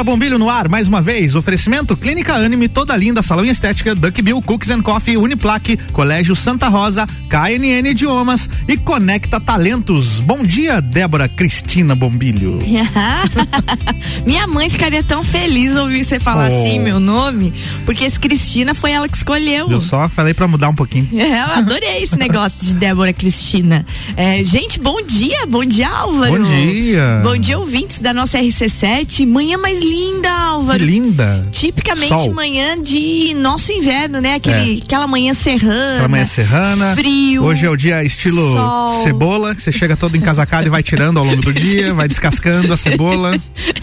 Débora Bombilho no ar, mais uma vez. Oferecimento Clínica Anime, toda linda, salão estética, Duck Bill, Cookies and Coffee, Uniplaque, Colégio Santa Rosa, KNN Idiomas e Conecta Talentos. Bom dia, Débora Cristina Bombilho. Minha mãe ficaria tão feliz ouvir você falar oh. assim meu nome, porque esse Cristina foi ela que escolheu. Eu só falei para mudar um pouquinho. É, eu adorei esse negócio de Débora Cristina. É, gente, bom dia, bom dia, Álvaro. Bom dia. Bom dia, ouvintes da nossa RC7. Manhã mais linda, Álvaro. Que linda. Tipicamente Sol. manhã de nosso inverno, né? Aquele, é. Aquela manhã serrana. Aquela manhã serrana. Frio. Hoje é o dia estilo sol. cebola, que você chega todo encasacado e vai tirando ao longo do dia, vai descascando a cebola.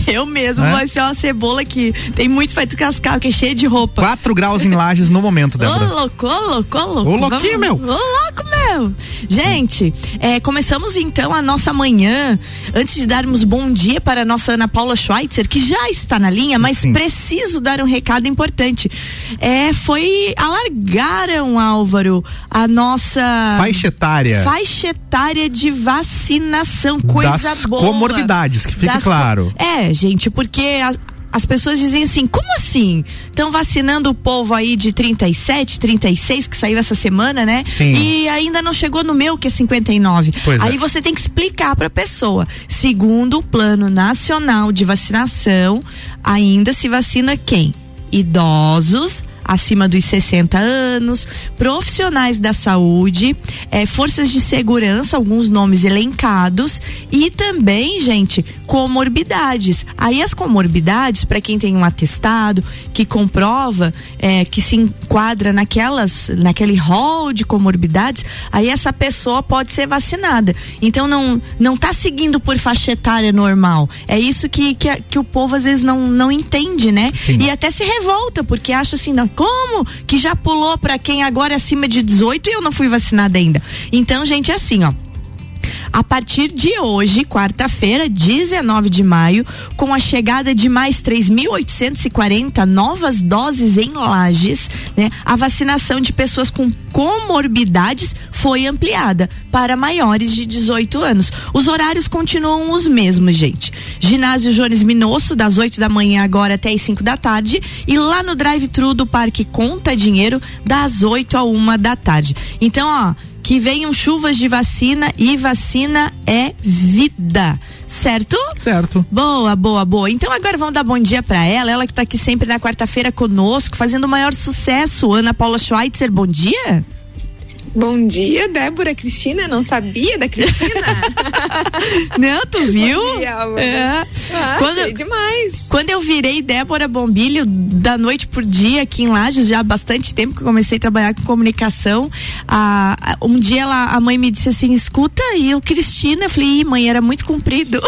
Eu mesmo, é? vai ser uma cebola que tem muito pra descascar, que é cheia de roupa. 4 graus em lajes no momento, Débora. Ô, louco, ô, louco, ô, louco. Ô, louquinho, meu. Ô, louco, meu. Gente, é, começamos então a nossa manhã, antes de darmos bom dia para a nossa Ana Paula Schweitzer, que já está na linha, mas Sim. preciso dar um recado importante. É, foi, alargaram, Álvaro, a nossa... Faixa etária. Faixa etária de vacinação, coisa das boa. comorbidades, que fique das claro. É, gente, porque... A, as pessoas dizem assim: como assim? Estão vacinando o povo aí de 37, 36, que saiu essa semana, né? Sim. E ainda não chegou no meu, que é 59. Pois aí é. você tem que explicar para a pessoa. Segundo o Plano Nacional de Vacinação, ainda se vacina quem? Idosos acima dos 60 anos, profissionais da saúde, é, forças de segurança, alguns nomes elencados, e também, gente, comorbidades. Aí as comorbidades, para quem tem um atestado que comprova é, que se enquadra naquelas, naquele rol de comorbidades, aí essa pessoa pode ser vacinada. Então não não está seguindo por faixa etária normal. É isso que, que, que o povo às vezes não, não entende, né? Sim. E até se revolta, porque acha assim, não, como que já pulou para quem agora é acima de 18 e eu não fui vacinada ainda? Então, gente, é assim, ó a partir de hoje, quarta-feira, 19 de maio, com a chegada de mais 3.840 novas doses em lajes, né, a vacinação de pessoas com comorbidades foi ampliada para maiores de 18 anos. Os horários continuam os mesmos, gente. Ginásio Jones Minosso, das 8 da manhã agora até as 5 da tarde, e lá no drive-thru do Parque Conta Dinheiro, das 8 a 1 da tarde. Então, ó, que venham chuvas de vacina e vacina é vida. Certo? Certo. Boa, boa, boa. Então agora vamos dar bom dia para ela, ela que tá aqui sempre na quarta-feira conosco, fazendo o maior sucesso. Ana Paula Schweitzer, bom dia. Bom dia, Débora Cristina. Não sabia da Cristina? Não, tu viu? Bom dia, é. ah, quando, demais. Quando eu virei Débora Bombilho, da noite por dia aqui em Lages, já há bastante tempo que eu comecei a trabalhar com comunicação, ah, um dia ela, a mãe me disse assim: escuta, e eu, Cristina, eu falei, mãe, era muito comprido.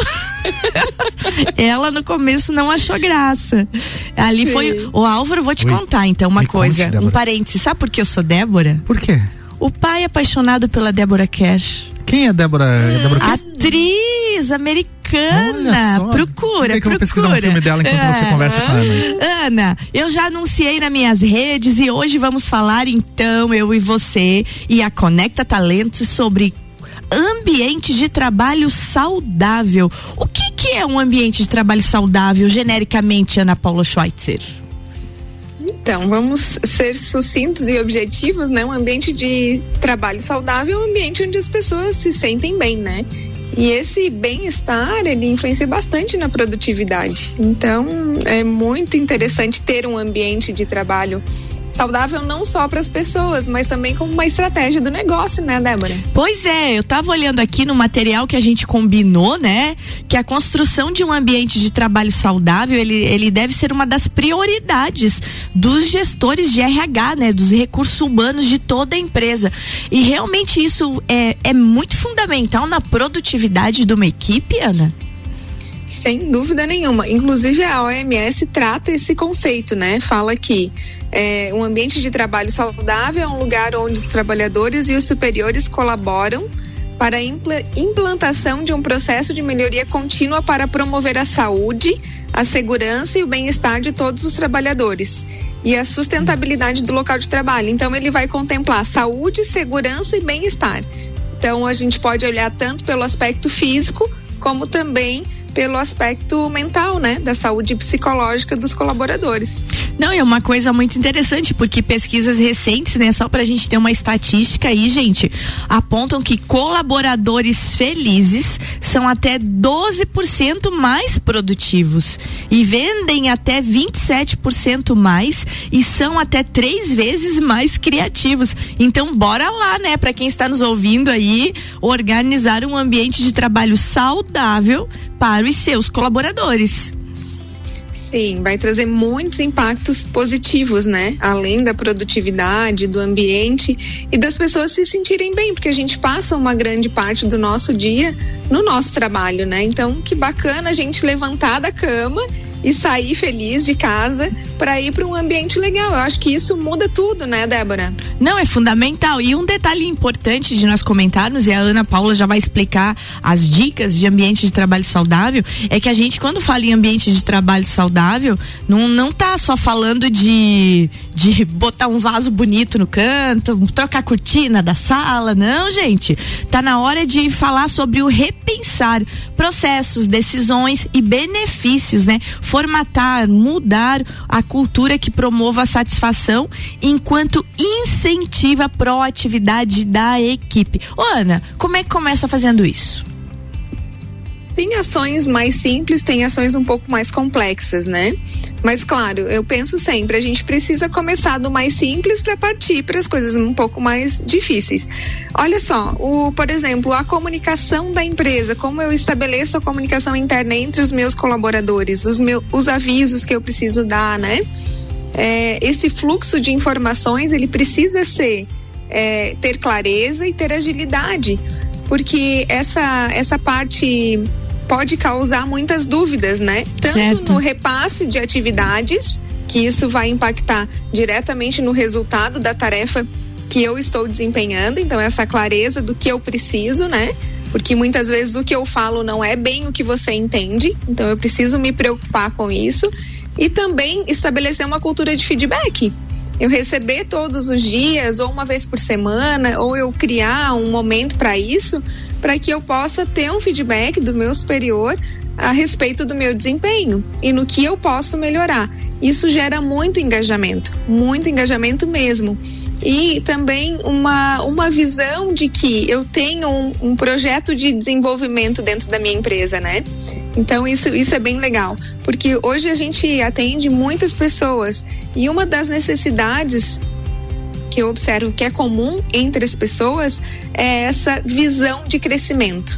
ela no começo não achou graça. Ali Sim. foi. O Álvaro, vou te Oi. contar então uma me coisa, conte, um parênteses. Sabe por que eu sou Débora? Por quê? O pai é apaixonado pela Débora Cash. Quem é Débora? É Débora Atriz americana. Procura, que procura. Eu vou pesquisar um filme dela enquanto é. você conversa com a Ana. Ana, eu já anunciei nas minhas redes e hoje vamos falar então, eu e você e a Conecta Talentos sobre ambiente de trabalho saudável. O que, que é um ambiente de trabalho saudável, genericamente, Ana Paula Schweitzer? Então, vamos ser sucintos e objetivos, né? Um ambiente de trabalho saudável é um ambiente onde as pessoas se sentem bem, né? E esse bem-estar, ele influencia bastante na produtividade. Então, é muito interessante ter um ambiente de trabalho saudável não só para as pessoas, mas também como uma estratégia do negócio, né, Débora? Pois é, eu estava olhando aqui no material que a gente combinou, né, que a construção de um ambiente de trabalho saudável, ele, ele deve ser uma das prioridades dos gestores de RH, né, dos recursos humanos de toda a empresa. E realmente isso é, é muito fundamental na produtividade de uma equipe, Ana? Sem dúvida nenhuma. Inclusive a OMS trata esse conceito, né? Fala que é, um ambiente de trabalho saudável é um lugar onde os trabalhadores e os superiores colaboram para a implantação de um processo de melhoria contínua para promover a saúde, a segurança e o bem-estar de todos os trabalhadores e a sustentabilidade do local de trabalho. Então ele vai contemplar saúde, segurança e bem-estar. Então a gente pode olhar tanto pelo aspecto físico como também pelo aspecto mental, né, da saúde psicológica dos colaboradores. Não, é uma coisa muito interessante, porque pesquisas recentes, né, só pra gente ter uma estatística aí, gente, apontam que colaboradores felizes são até 12% mais produtivos e vendem até 27% mais e são até três vezes mais criativos. Então, bora lá, né, para quem está nos ouvindo aí, organizar um ambiente de trabalho saudável para os seus colaboradores. Sim, vai trazer muitos impactos positivos, né? Além da produtividade, do ambiente e das pessoas se sentirem bem, porque a gente passa uma grande parte do nosso dia no nosso trabalho, né? Então, que bacana a gente levantar da cama e sair feliz de casa para ir para um ambiente legal. Eu acho que isso muda tudo, né, Débora? Não, é fundamental. E um detalhe importante de nós comentarmos, e a Ana Paula já vai explicar as dicas de ambiente de trabalho saudável, é que a gente, quando fala em ambiente de trabalho saudável, não, não tá só falando de, de botar um vaso bonito no canto, trocar a cortina da sala, não, gente. Tá na hora de falar sobre o repensar processos, decisões e benefícios, né? Formatar, mudar a cultura que promova a satisfação enquanto incentiva a proatividade da equipe. Ô, Ana, como é que começa fazendo isso? Tem ações mais simples, tem ações um pouco mais complexas, né? Mas claro, eu penso sempre, a gente precisa começar do mais simples para partir para as coisas um pouco mais difíceis. Olha só, o, por exemplo, a comunicação da empresa, como eu estabeleço a comunicação interna entre os meus colaboradores, os meus os avisos que eu preciso dar, né? É, esse fluxo de informações ele precisa ser é, ter clareza e ter agilidade, porque essa essa parte pode causar muitas dúvidas, né? Tanto certo. no repasse de atividades, que isso vai impactar diretamente no resultado da tarefa que eu estou desempenhando, então essa clareza do que eu preciso, né? Porque muitas vezes o que eu falo não é bem o que você entende, então eu preciso me preocupar com isso e também estabelecer uma cultura de feedback eu receber todos os dias, ou uma vez por semana, ou eu criar um momento para isso, para que eu possa ter um feedback do meu superior a respeito do meu desempenho e no que eu posso melhorar. Isso gera muito engajamento, muito engajamento mesmo e também uma, uma visão de que eu tenho um, um, projeto de desenvolvimento dentro da minha empresa, né? Então isso, isso é bem legal, porque hoje a gente atende muitas pessoas e uma das necessidades que eu observo que é comum entre as pessoas é essa visão de crescimento.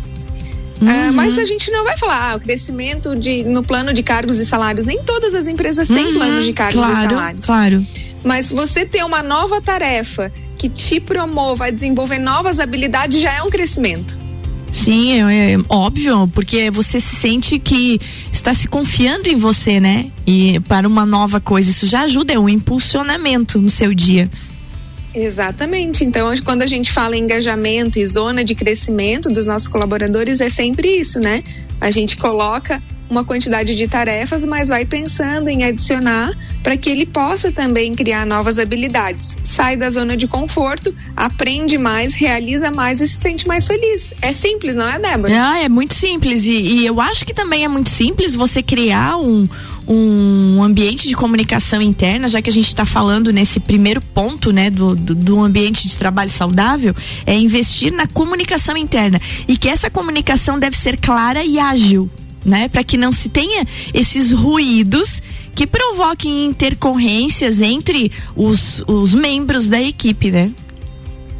Ah, uhum. Uh, mas a gente não vai falar ah, o crescimento de, no plano de cargos e salários. Nem todas as empresas têm uhum, planos de cargos claro, e salários. Claro. Mas você ter uma nova tarefa que te promova a desenvolver novas habilidades já é um crescimento. Sim, é, é, óbvio, porque você se sente que está se confiando em você, né? E para uma nova coisa, isso já ajuda, é um impulsionamento no seu dia. Exatamente. Então, quando a gente fala em engajamento e zona de crescimento dos nossos colaboradores, é sempre isso, né? A gente coloca uma quantidade de tarefas, mas vai pensando em adicionar para que ele possa também criar novas habilidades. Sai da zona de conforto, aprende mais, realiza mais e se sente mais feliz. É simples, não é, Débora? Ah, é muito simples. E, e eu acho que também é muito simples você criar um, um ambiente de comunicação interna, já que a gente está falando nesse primeiro ponto, né, do, do, do, ambiente de trabalho saudável, é investir na comunicação interna e que essa comunicação deve ser clara e ágil né? Para que não se tenha esses ruídos que provoquem intercorrências entre os, os membros da equipe, né?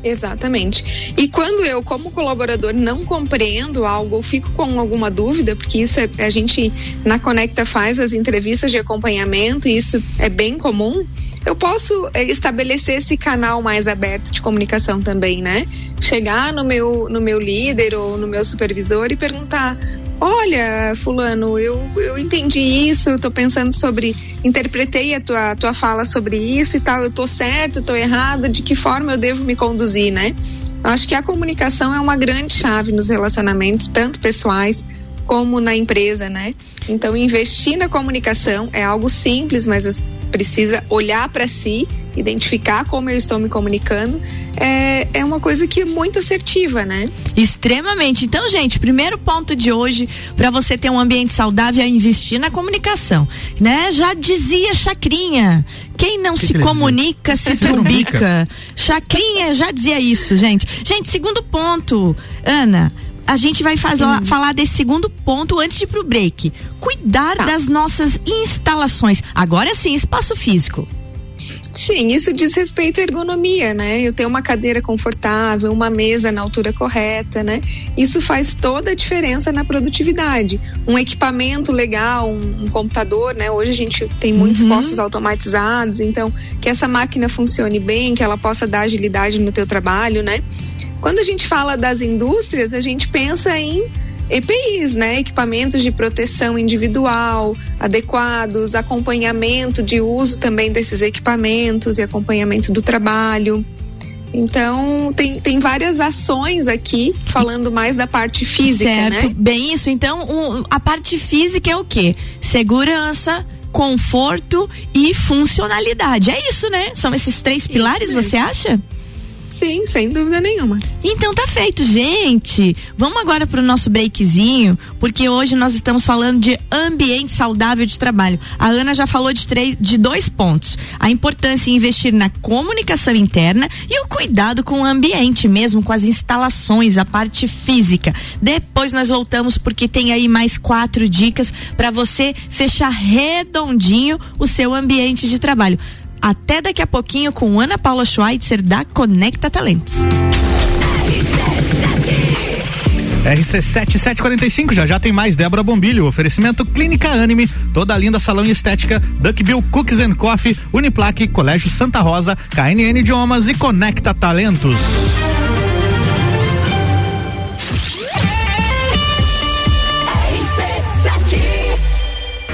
Exatamente. E quando eu, como colaborador, não compreendo algo ou fico com alguma dúvida, porque isso é, a gente na Conecta faz as entrevistas de acompanhamento e isso é bem comum, eu posso é, estabelecer esse canal mais aberto de comunicação também, né? Chegar no meu, no meu líder ou no meu supervisor e perguntar: olha, fulano, eu, eu entendi isso, eu tô pensando sobre, interpretei a tua, tua fala sobre isso e tal, eu tô certo, eu tô errada, de que forma eu devo me conduzir, né? Eu acho que a comunicação é uma grande chave nos relacionamentos, tanto pessoais como na empresa, né? Então, investir na comunicação é algo simples, mas precisa olhar para si, identificar como eu estou me comunicando, é, é uma coisa que é muito assertiva, né? Extremamente. Então, gente, primeiro ponto de hoje, para você ter um ambiente saudável, é investir na comunicação, né? Já dizia Chacrinha, quem não que se que comunica se trumbica. Chacrinha já dizia isso, gente. Gente, segundo ponto, Ana, a gente vai fazer, uhum. falar desse segundo ponto antes de ir pro break. Cuidar tá. das nossas instalações. Agora sim, espaço físico. Sim, isso diz respeito à ergonomia, né? Eu tenho uma cadeira confortável, uma mesa na altura correta, né? Isso faz toda a diferença na produtividade. Um equipamento legal, um, um computador, né? Hoje a gente tem muitos uhum. postos automatizados, então que essa máquina funcione bem, que ela possa dar agilidade no teu trabalho, né? Quando a gente fala das indústrias, a gente pensa em EPIs, né? Equipamentos de proteção individual adequados, acompanhamento de uso também desses equipamentos e acompanhamento do trabalho. Então, tem, tem várias ações aqui, falando mais da parte física, certo. né? Bem isso. Então, um, a parte física é o quê? Segurança, conforto e funcionalidade. É isso, né? São esses três pilares, você acha? Sim, sem dúvida nenhuma. Então tá feito, gente. Vamos agora pro nosso breakzinho, porque hoje nós estamos falando de ambiente saudável de trabalho. A Ana já falou de três, de dois pontos: a importância em investir na comunicação interna e o cuidado com o ambiente, mesmo com as instalações, a parte física. Depois nós voltamos porque tem aí mais quatro dicas para você fechar redondinho o seu ambiente de trabalho. Até daqui a pouquinho com Ana Paula Schweitzer da Conecta Talentos. RC7745, já já tem mais Débora Bombilho. Oferecimento Clínica Anime, toda linda salão e estética, Duckbill Cookies and Coffee, Uniplaque, Colégio Santa Rosa, KNN Idiomas e Conecta Talentos.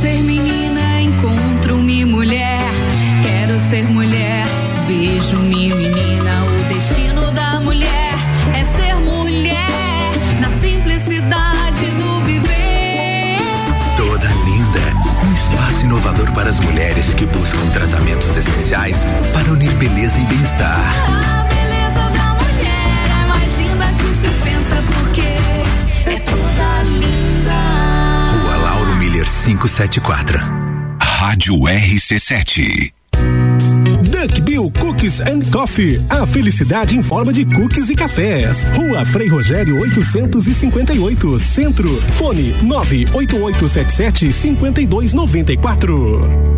Ser menina, encontro-me mulher. Quero ser mulher, vejo-me menina. O destino da mulher é ser mulher, na simplicidade do viver. Toda linda, um espaço inovador para as mulheres que buscam tratamentos essenciais para unir beleza e bem-estar. A beleza da 574. Rádio RC7. Duck Bill Cookies and Coffee. A felicidade em forma de cookies e cafés. Rua Frei Rogério 858, Centro. Fone 98877 5294.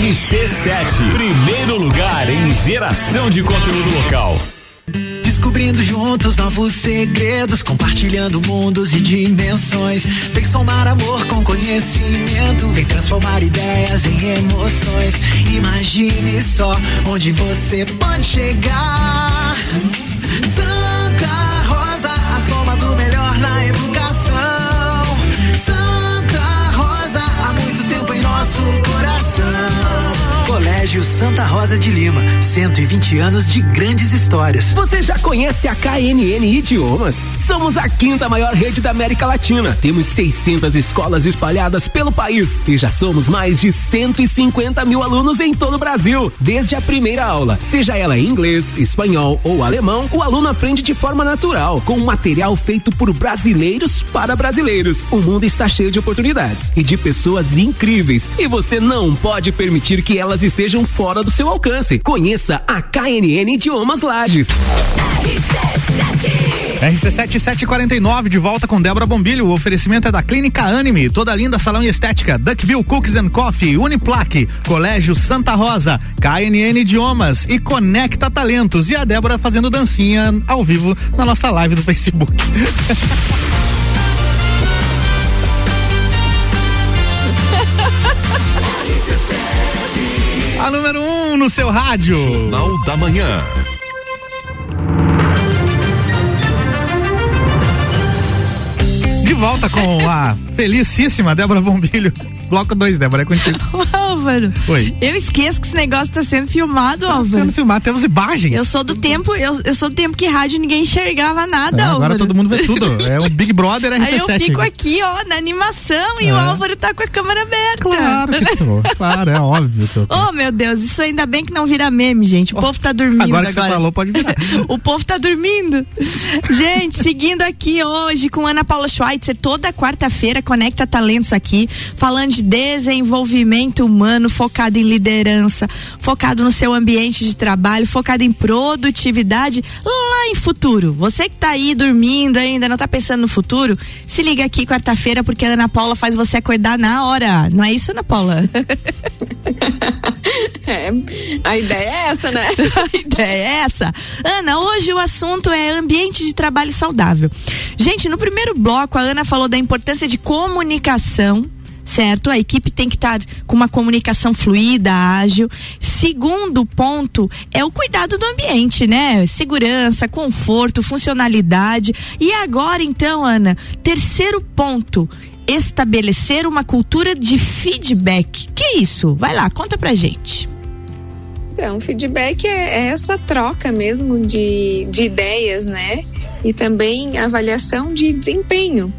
RC7, primeiro lugar em geração de conteúdo local. Descobrindo juntos novos segredos, compartilhando mundos e dimensões. Vem somar amor com conhecimento, vem transformar ideias em emoções. Imagine só onde você pode chegar. Colégio Santa Rosa de Lima, 120 anos de grandes histórias. Você já conhece a KNN Idiomas? Somos a quinta maior rede da América Latina. Temos 600 escolas espalhadas pelo país e já somos mais de 150 mil alunos em todo o Brasil. Desde a primeira aula, seja ela em inglês, espanhol ou alemão, o aluno aprende de forma natural, com material feito por brasileiros para brasileiros. O mundo está cheio de oportunidades e de pessoas incríveis e você não pode permitir que elas estejam fora do seu alcance. Conheça a KNN Idiomas Lages. RC7749 de volta com Débora Bombilho. O oferecimento é da Clínica Anime, toda linda salão e estética, Duckville Cookies and Coffee, Uniplaque, Colégio Santa Rosa, KNN Idiomas e Conecta Talentos. E a Débora fazendo dancinha ao vivo na nossa live do Facebook. A número 1 um no seu rádio. Jornal da Manhã. De volta com a felicíssima Débora Bombilho. Bloco 2, Débora, é contigo. Álvaro. Oi. Eu esqueço que esse negócio tá sendo filmado, Tá Álvaro. sendo filmado, temos imagens. Eu sou do tempo, eu, eu sou do tempo que rádio ninguém enxergava nada, É, Álvaro. agora todo mundo vê tudo. É um Big Brother RC7. Aí eu fico aqui, ó, na animação e É. o Álvaro tá com a câmera aberta. Claro que tô. Claro, é óbvio que eu tô. Oh, meu Deus, isso ainda bem que não vira meme, gente. O povo tá dormindo Agora agora. que você falou, pode virar. o povo tá dormindo. Gente, seguindo aqui hoje com Ana Paula Schweitzer, toda quarta-feira Conecta Talentos aqui, falando de desenvolvimento humano, focado em liderança, focado no seu ambiente de trabalho, focado em produtividade lá em futuro. Você que tá aí dormindo ainda, não tá pensando no futuro, se liga aqui quarta-feira porque a Ana Paula faz você acordar na hora. Não é isso, Ana Paula? É, a ideia é essa, né? A ideia é essa. Ana, hoje o assunto é ambiente de trabalho saudável. Gente, no primeiro bloco a Ana falou da importância de comunicação. Certo? A equipe tem que estar com uma comunicação fluida, ágil. Segundo ponto é o cuidado do ambiente, né? Segurança, conforto, funcionalidade. E agora, então, Ana, terceiro ponto: estabelecer uma cultura de feedback. Que isso? Vai lá, conta pra gente. Então, feedback é, é essa troca mesmo de, de ideias, né? E também avaliação de desempenho.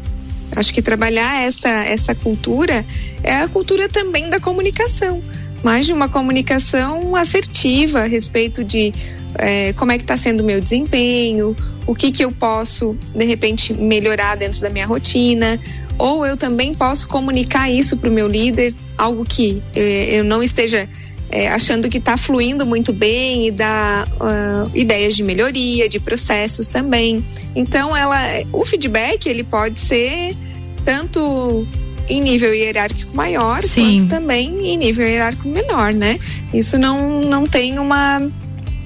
Acho que trabalhar essa, essa cultura é a cultura também da comunicação, mais de uma comunicação assertiva a respeito de eh, como é que está sendo o meu desempenho, o que, que eu posso, de repente, melhorar dentro da minha rotina, ou eu também posso comunicar isso para o meu líder, algo que eh, eu não esteja é, achando que está fluindo muito bem e dá ah, ideias de melhoria, de processos também. Então, ela, o feedback ele pode ser tanto em nível hierárquico maior, Sim. quanto também em nível hierárquico menor, né? Isso não, não tem uma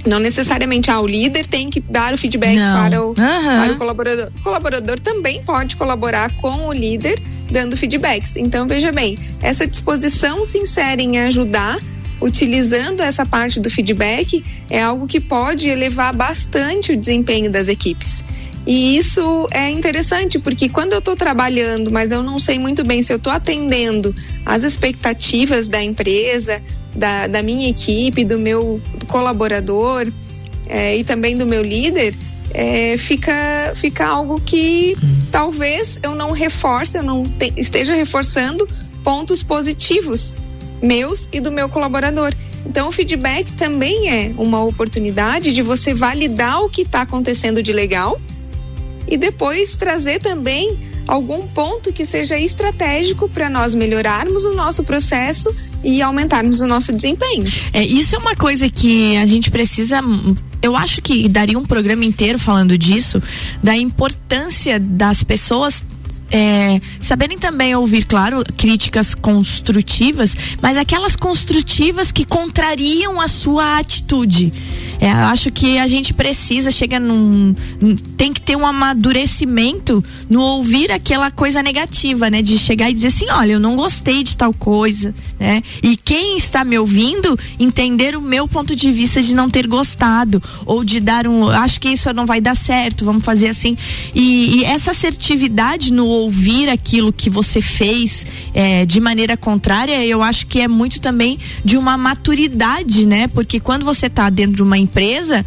não necessariamente ah, o líder tem que dar o feedback Não. para o, Aham. para o colaborador. O colaborador também pode colaborar com o líder dando feedbacks. Então, veja bem, essa disposição sincera em ajudar, utilizando essa parte do feedback, é algo que pode elevar bastante o desempenho das equipes. E isso é interessante, porque quando eu estou trabalhando, mas eu não sei muito bem se eu estou atendendo às expectativas da empresa, da, da minha equipe, do meu colaborador eh, e também do meu líder, eh, fica, fica algo que talvez eu não reforce, eu não te- esteja reforçando pontos positivos meus e do meu colaborador. Então, o feedback também é uma oportunidade de você validar o que está acontecendo de legal e depois trazer também algum ponto que seja estratégico para nós melhorarmos o nosso processo e aumentarmos o nosso desempenho. É, isso é uma coisa que a gente precisa. Eu acho que daria um programa inteiro falando disso, da importância das pessoas. É, saberem também ouvir, claro, críticas construtivas, mas aquelas construtivas que contrariam a sua atitude. É, eu acho que a gente precisa, chega num. num- tem que ter um amadurecimento no ouvir aquela coisa negativa, né? De chegar e dizer assim, olha, eu não gostei de tal coisa, né? E quem está me ouvindo entender o meu ponto de vista de não ter gostado ou de dar um, acho que isso não vai dar certo, vamos fazer assim. E, e essa assertividade no ouvir aquilo que você fez é, de maneira contrária, eu acho que é muito também de uma maturidade, né? Porque quando você está dentro de uma empresa,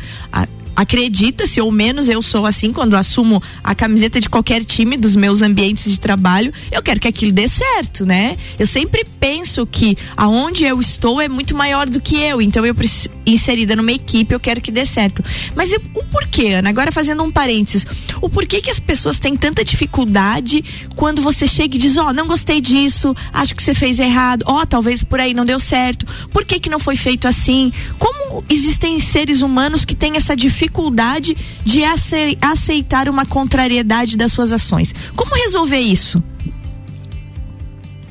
acredita-se, ou menos eu sou assim, quando assumo a camiseta de qualquer time dos meus ambientes de trabalho, eu quero que aquilo dê certo, né? Eu sempre penso que aonde eu estou é muito maior do que eu, então eu preciso inserida numa equipe, eu quero que dê certo. Mas eu- o porquê, Ana? Agora fazendo um parênteses, o porquê que as pessoas têm tanta dificuldade quando você chega e diz, ó, não gostei disso, acho que você fez errado, ó, talvez por aí não deu certo, por que que não foi feito assim? Como existem seres humanos que têm essa dificuldade de ace- aceitar uma contrariedade das suas ações? Como resolver isso?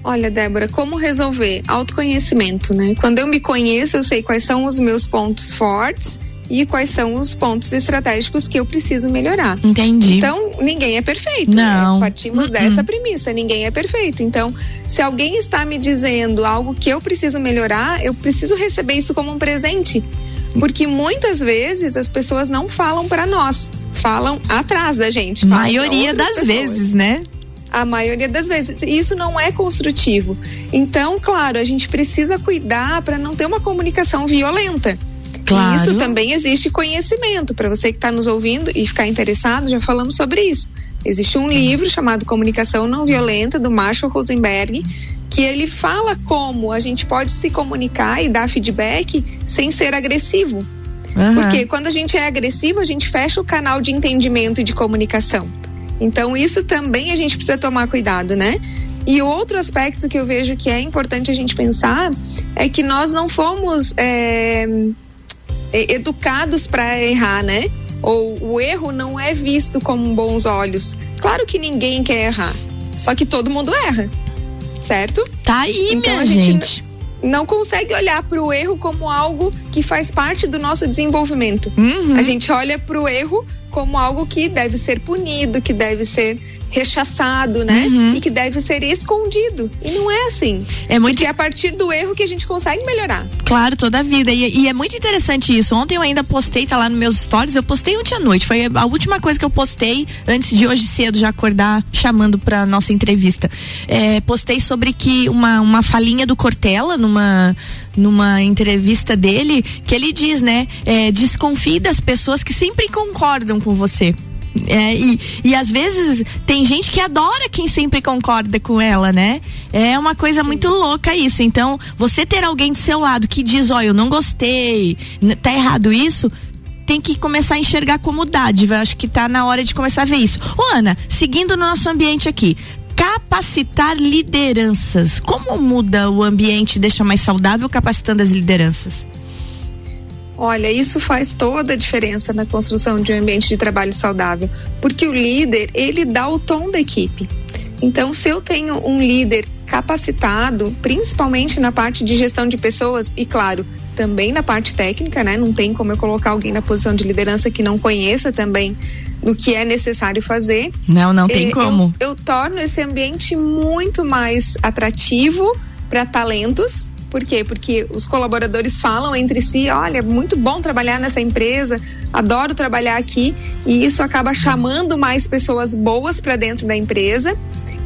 Olha, Débora, como resolver? Autoconhecimento, né? Quando eu me conheço, eu sei quais são os meus pontos fortes e quais são os pontos estratégicos que eu preciso melhorar. Entendi. Então, ninguém é perfeito. Não. Né? Partimos Uh-uh. dessa premissa, ninguém é perfeito. Então, se alguém está me dizendo algo que eu preciso melhorar, eu preciso receber isso como um presente. Porque muitas vezes as pessoas não falam para nós, falam atrás da gente. Maioria das pessoas. vezes, né? A maioria das vezes. Isso não é construtivo. Então, claro, a gente precisa cuidar para não ter uma comunicação violenta. Claro. E isso também existe conhecimento. Para você que está nos ouvindo e ficar interessado, já falamos sobre isso. Existe um livro chamado Comunicação Não Violenta, do Marshall Rosenberg, que ele fala como a gente pode se comunicar e dar feedback sem ser agressivo. Aham. Porque quando a gente é agressivo, a gente fecha o canal de entendimento e de comunicação. Então, isso também a gente precisa tomar cuidado, né? E outro aspecto que eu vejo que é importante a gente pensar é que nós não fomos é, educados para errar, né? Ou o erro não é visto com bons olhos. Claro que ninguém quer errar, só que todo mundo erra, certo? Tá aí, Então, minha a gente gente. não consegue olhar para o erro como algo que faz parte do nosso desenvolvimento. Uhum. A gente olha para o erro como algo que deve ser punido, que deve ser rechaçado, né? Uhum. E que deve ser escondido. E não é assim. É muito Porque é a partir do erro que a gente consegue melhorar. Claro, toda a vida. E, e é muito interessante isso. Ontem eu ainda postei, tá lá nos meus stories, eu postei ontem à noite. Foi a última coisa que eu postei antes de hoje cedo já acordar chamando pra nossa entrevista. É, postei sobre que uma, uma falinha do Cortella numa numa entrevista dele, que ele diz, né? É, desconfie das pessoas que sempre concordam com você. É, e, e às vezes tem gente que adora quem sempre concorda com ela, né? É uma coisa muito louca isso. Então, você ter alguém do seu lado que diz, ó, eu não gostei, tá errado isso, tem que começar a enxergar como dádiva. Acho que tá na hora de começar a ver isso. Ô, Ana, seguindo no nosso ambiente aqui. Capacitar lideranças. Como muda o ambiente deixa mais saudável capacitando as lideranças? Olha, isso faz toda a diferença na construção de um ambiente de trabalho saudável, porque o líder, ele dá o tom da equipe. Então, se eu tenho um líder capacitado, principalmente na parte de gestão de pessoas e claro, também na parte técnica, né? Não tem como eu colocar alguém na posição de liderança que não conheça também do que é necessário fazer. Não, não tem Eh, como. Eu, eu torno esse ambiente muito mais atrativo para talentos. Por quê? Porque os colaboradores falam entre si: olha, é muito bom trabalhar nessa empresa, adoro trabalhar aqui, e isso acaba chamando mais pessoas boas para dentro da empresa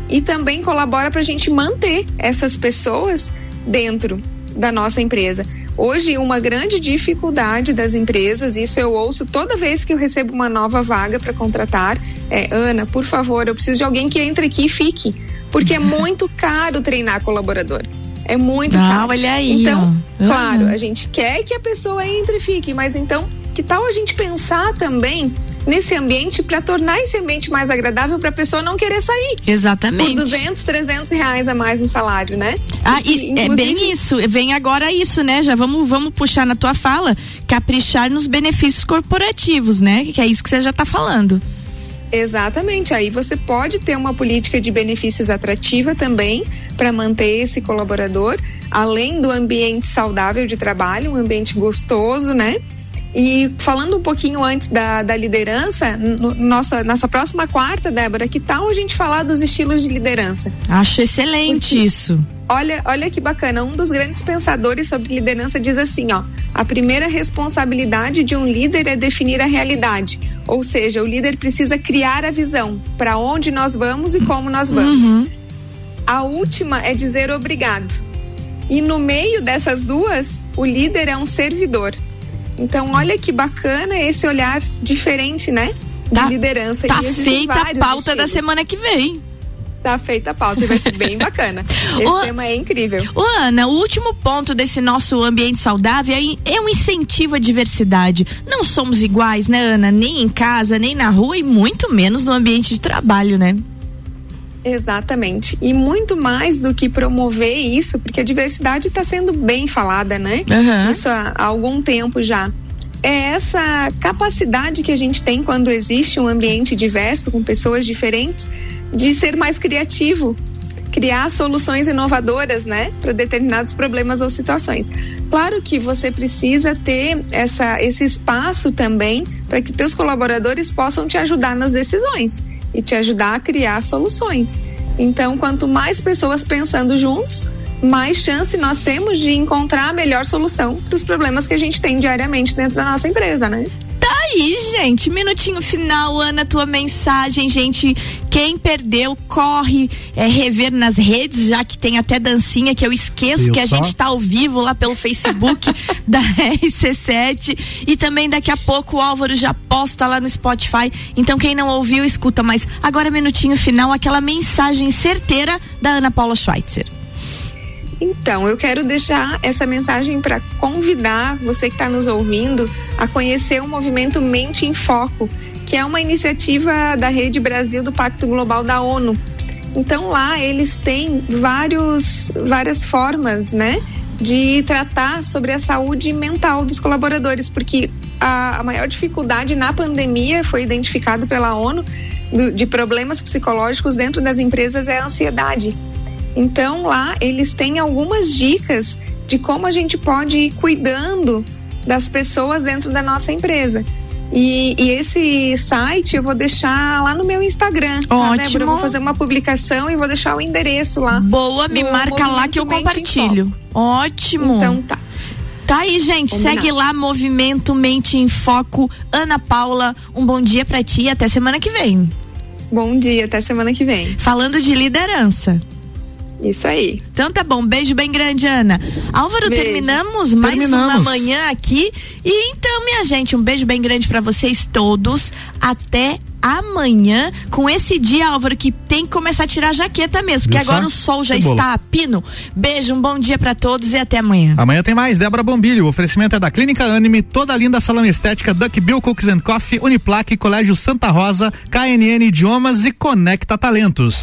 e também colabora para a gente manter essas pessoas dentro da nossa empresa. Hoje, uma grande dificuldade das empresas, isso eu ouço toda vez que eu recebo uma nova vaga para contratar, é Ana, por favor, eu preciso de alguém que entre aqui e fique, porque é muito caro treinar colaborador. É muito Ah, caro. olha aí, Então, ó. claro, a gente quer que a pessoa entre e fique, mas então, que tal a gente pensar também nesse ambiente para tornar esse ambiente mais agradável para a pessoa não querer sair? Exatamente. Por 200, 300 reais a mais no salário, né? Ah, Porque, e é bem isso. Vem agora isso, né? Já vamos, vamos puxar na tua fala, caprichar nos benefícios corporativos, né? Que é isso que você já tá falando. Exatamente. Aí você pode ter uma política de benefícios atrativa também para manter esse colaborador, além do ambiente saudável de trabalho, um ambiente gostoso, né? E falando um pouquinho antes da, da liderança, no- nossa, nossa próxima quarta, Débora, que tal a gente falar dos estilos de liderança? Acho excelente isso. Olha, olha que bacana. Um dos grandes pensadores sobre liderança diz assim, ó: a primeira responsabilidade de um líder é definir a realidade. Ou seja, o líder precisa criar a visão para onde nós vamos e como nós vamos. Uhum. A última é dizer obrigado. E no meio dessas duas, o líder é um servidor. Então, olha que bacana esse olhar diferente, né? Tá- de liderança. Tá feita a pauta da estilos. semana que vem. Tá feita a pauta e vai ser bem bacana. Esse Ô- tema é incrível. Ô, Ana, o último ponto desse nosso ambiente saudável é, é um incentivo à diversidade. Não somos iguais, né, Ana? Nem em casa, nem na rua e muito menos no ambiente de trabalho, né? Exatamente. E muito mais do que promover isso, porque a diversidade está sendo bem falada, né? Aham. Isso há, há algum tempo já. É essa capacidade que a gente tem quando existe um ambiente diverso, com pessoas diferentes, de ser mais criativo, criar soluções inovadoras, né, para determinados problemas ou situações. Claro que você precisa ter essa, esse espaço também para que teus colaboradores possam te ajudar nas decisões e te ajudar a criar soluções. Então, quanto mais pessoas pensando juntos, mais chance nós temos de encontrar a melhor solução para os problemas que a gente tem diariamente dentro da nossa empresa, né? Aí, gente. Minutinho final, Ana, tua mensagem, gente. Quem perdeu, corre é, rever nas redes, já que tem até dancinha que eu esqueço Viu que a só? gente tá ao vivo lá pelo Facebook da RC7. E também daqui a pouco o Álvaro já posta lá no Spotify. Então quem não ouviu, escuta. Mas agora, minutinho final, aquela mensagem certeira da Ana Paula Schweitzer. Então, eu quero deixar essa mensagem para convidar você que está nos ouvindo a conhecer o movimento Mente em Foco, que é uma iniciativa da Rede Brasil do Pacto Global da ONU. Então, lá eles têm vários, várias formas, né, de tratar sobre a saúde mental dos colaboradores, porque a, a maior dificuldade na pandemia foi identificado pela ONU do- de problemas psicológicos dentro das empresas é a ansiedade. Então lá eles têm algumas dicas de como a gente pode ir cuidando das pessoas dentro da nossa empresa. E, e esse site eu vou deixar lá no meu Instagram. Tá, Ótimo. Débora? Eu vou fazer uma publicação e vou deixar o endereço lá. Boa, me marca lá que eu compartilho. Ótimo. Então tá. Tá aí, gente. Combinado. Segue lá, Movimento Mente em Foco. Ana Paula, um bom dia pra ti e até semana que vem. Bom dia, até semana que vem. Falando de liderança. Isso aí. Então tá bom, beijo bem grande, Ana. Álvaro, Beijo. terminamos mais uma Terminamos. manhã aqui. E então, minha gente, um beijo bem grande pra vocês todos. Até amanhã, com esse dia, Álvaro, que tem que começar a tirar a jaqueta mesmo, porque agora o sol já Cebola. está a pino. Beijo, um bom dia pra todos e até amanhã. Amanhã tem mais, Débora Bombilho. O oferecimento é da Clínica Anime, toda linda salão estética, Duck Bill Cookies and Coffee, Uniplaque, Colégio Santa Rosa, KNN Idiomas e Conecta Talentos.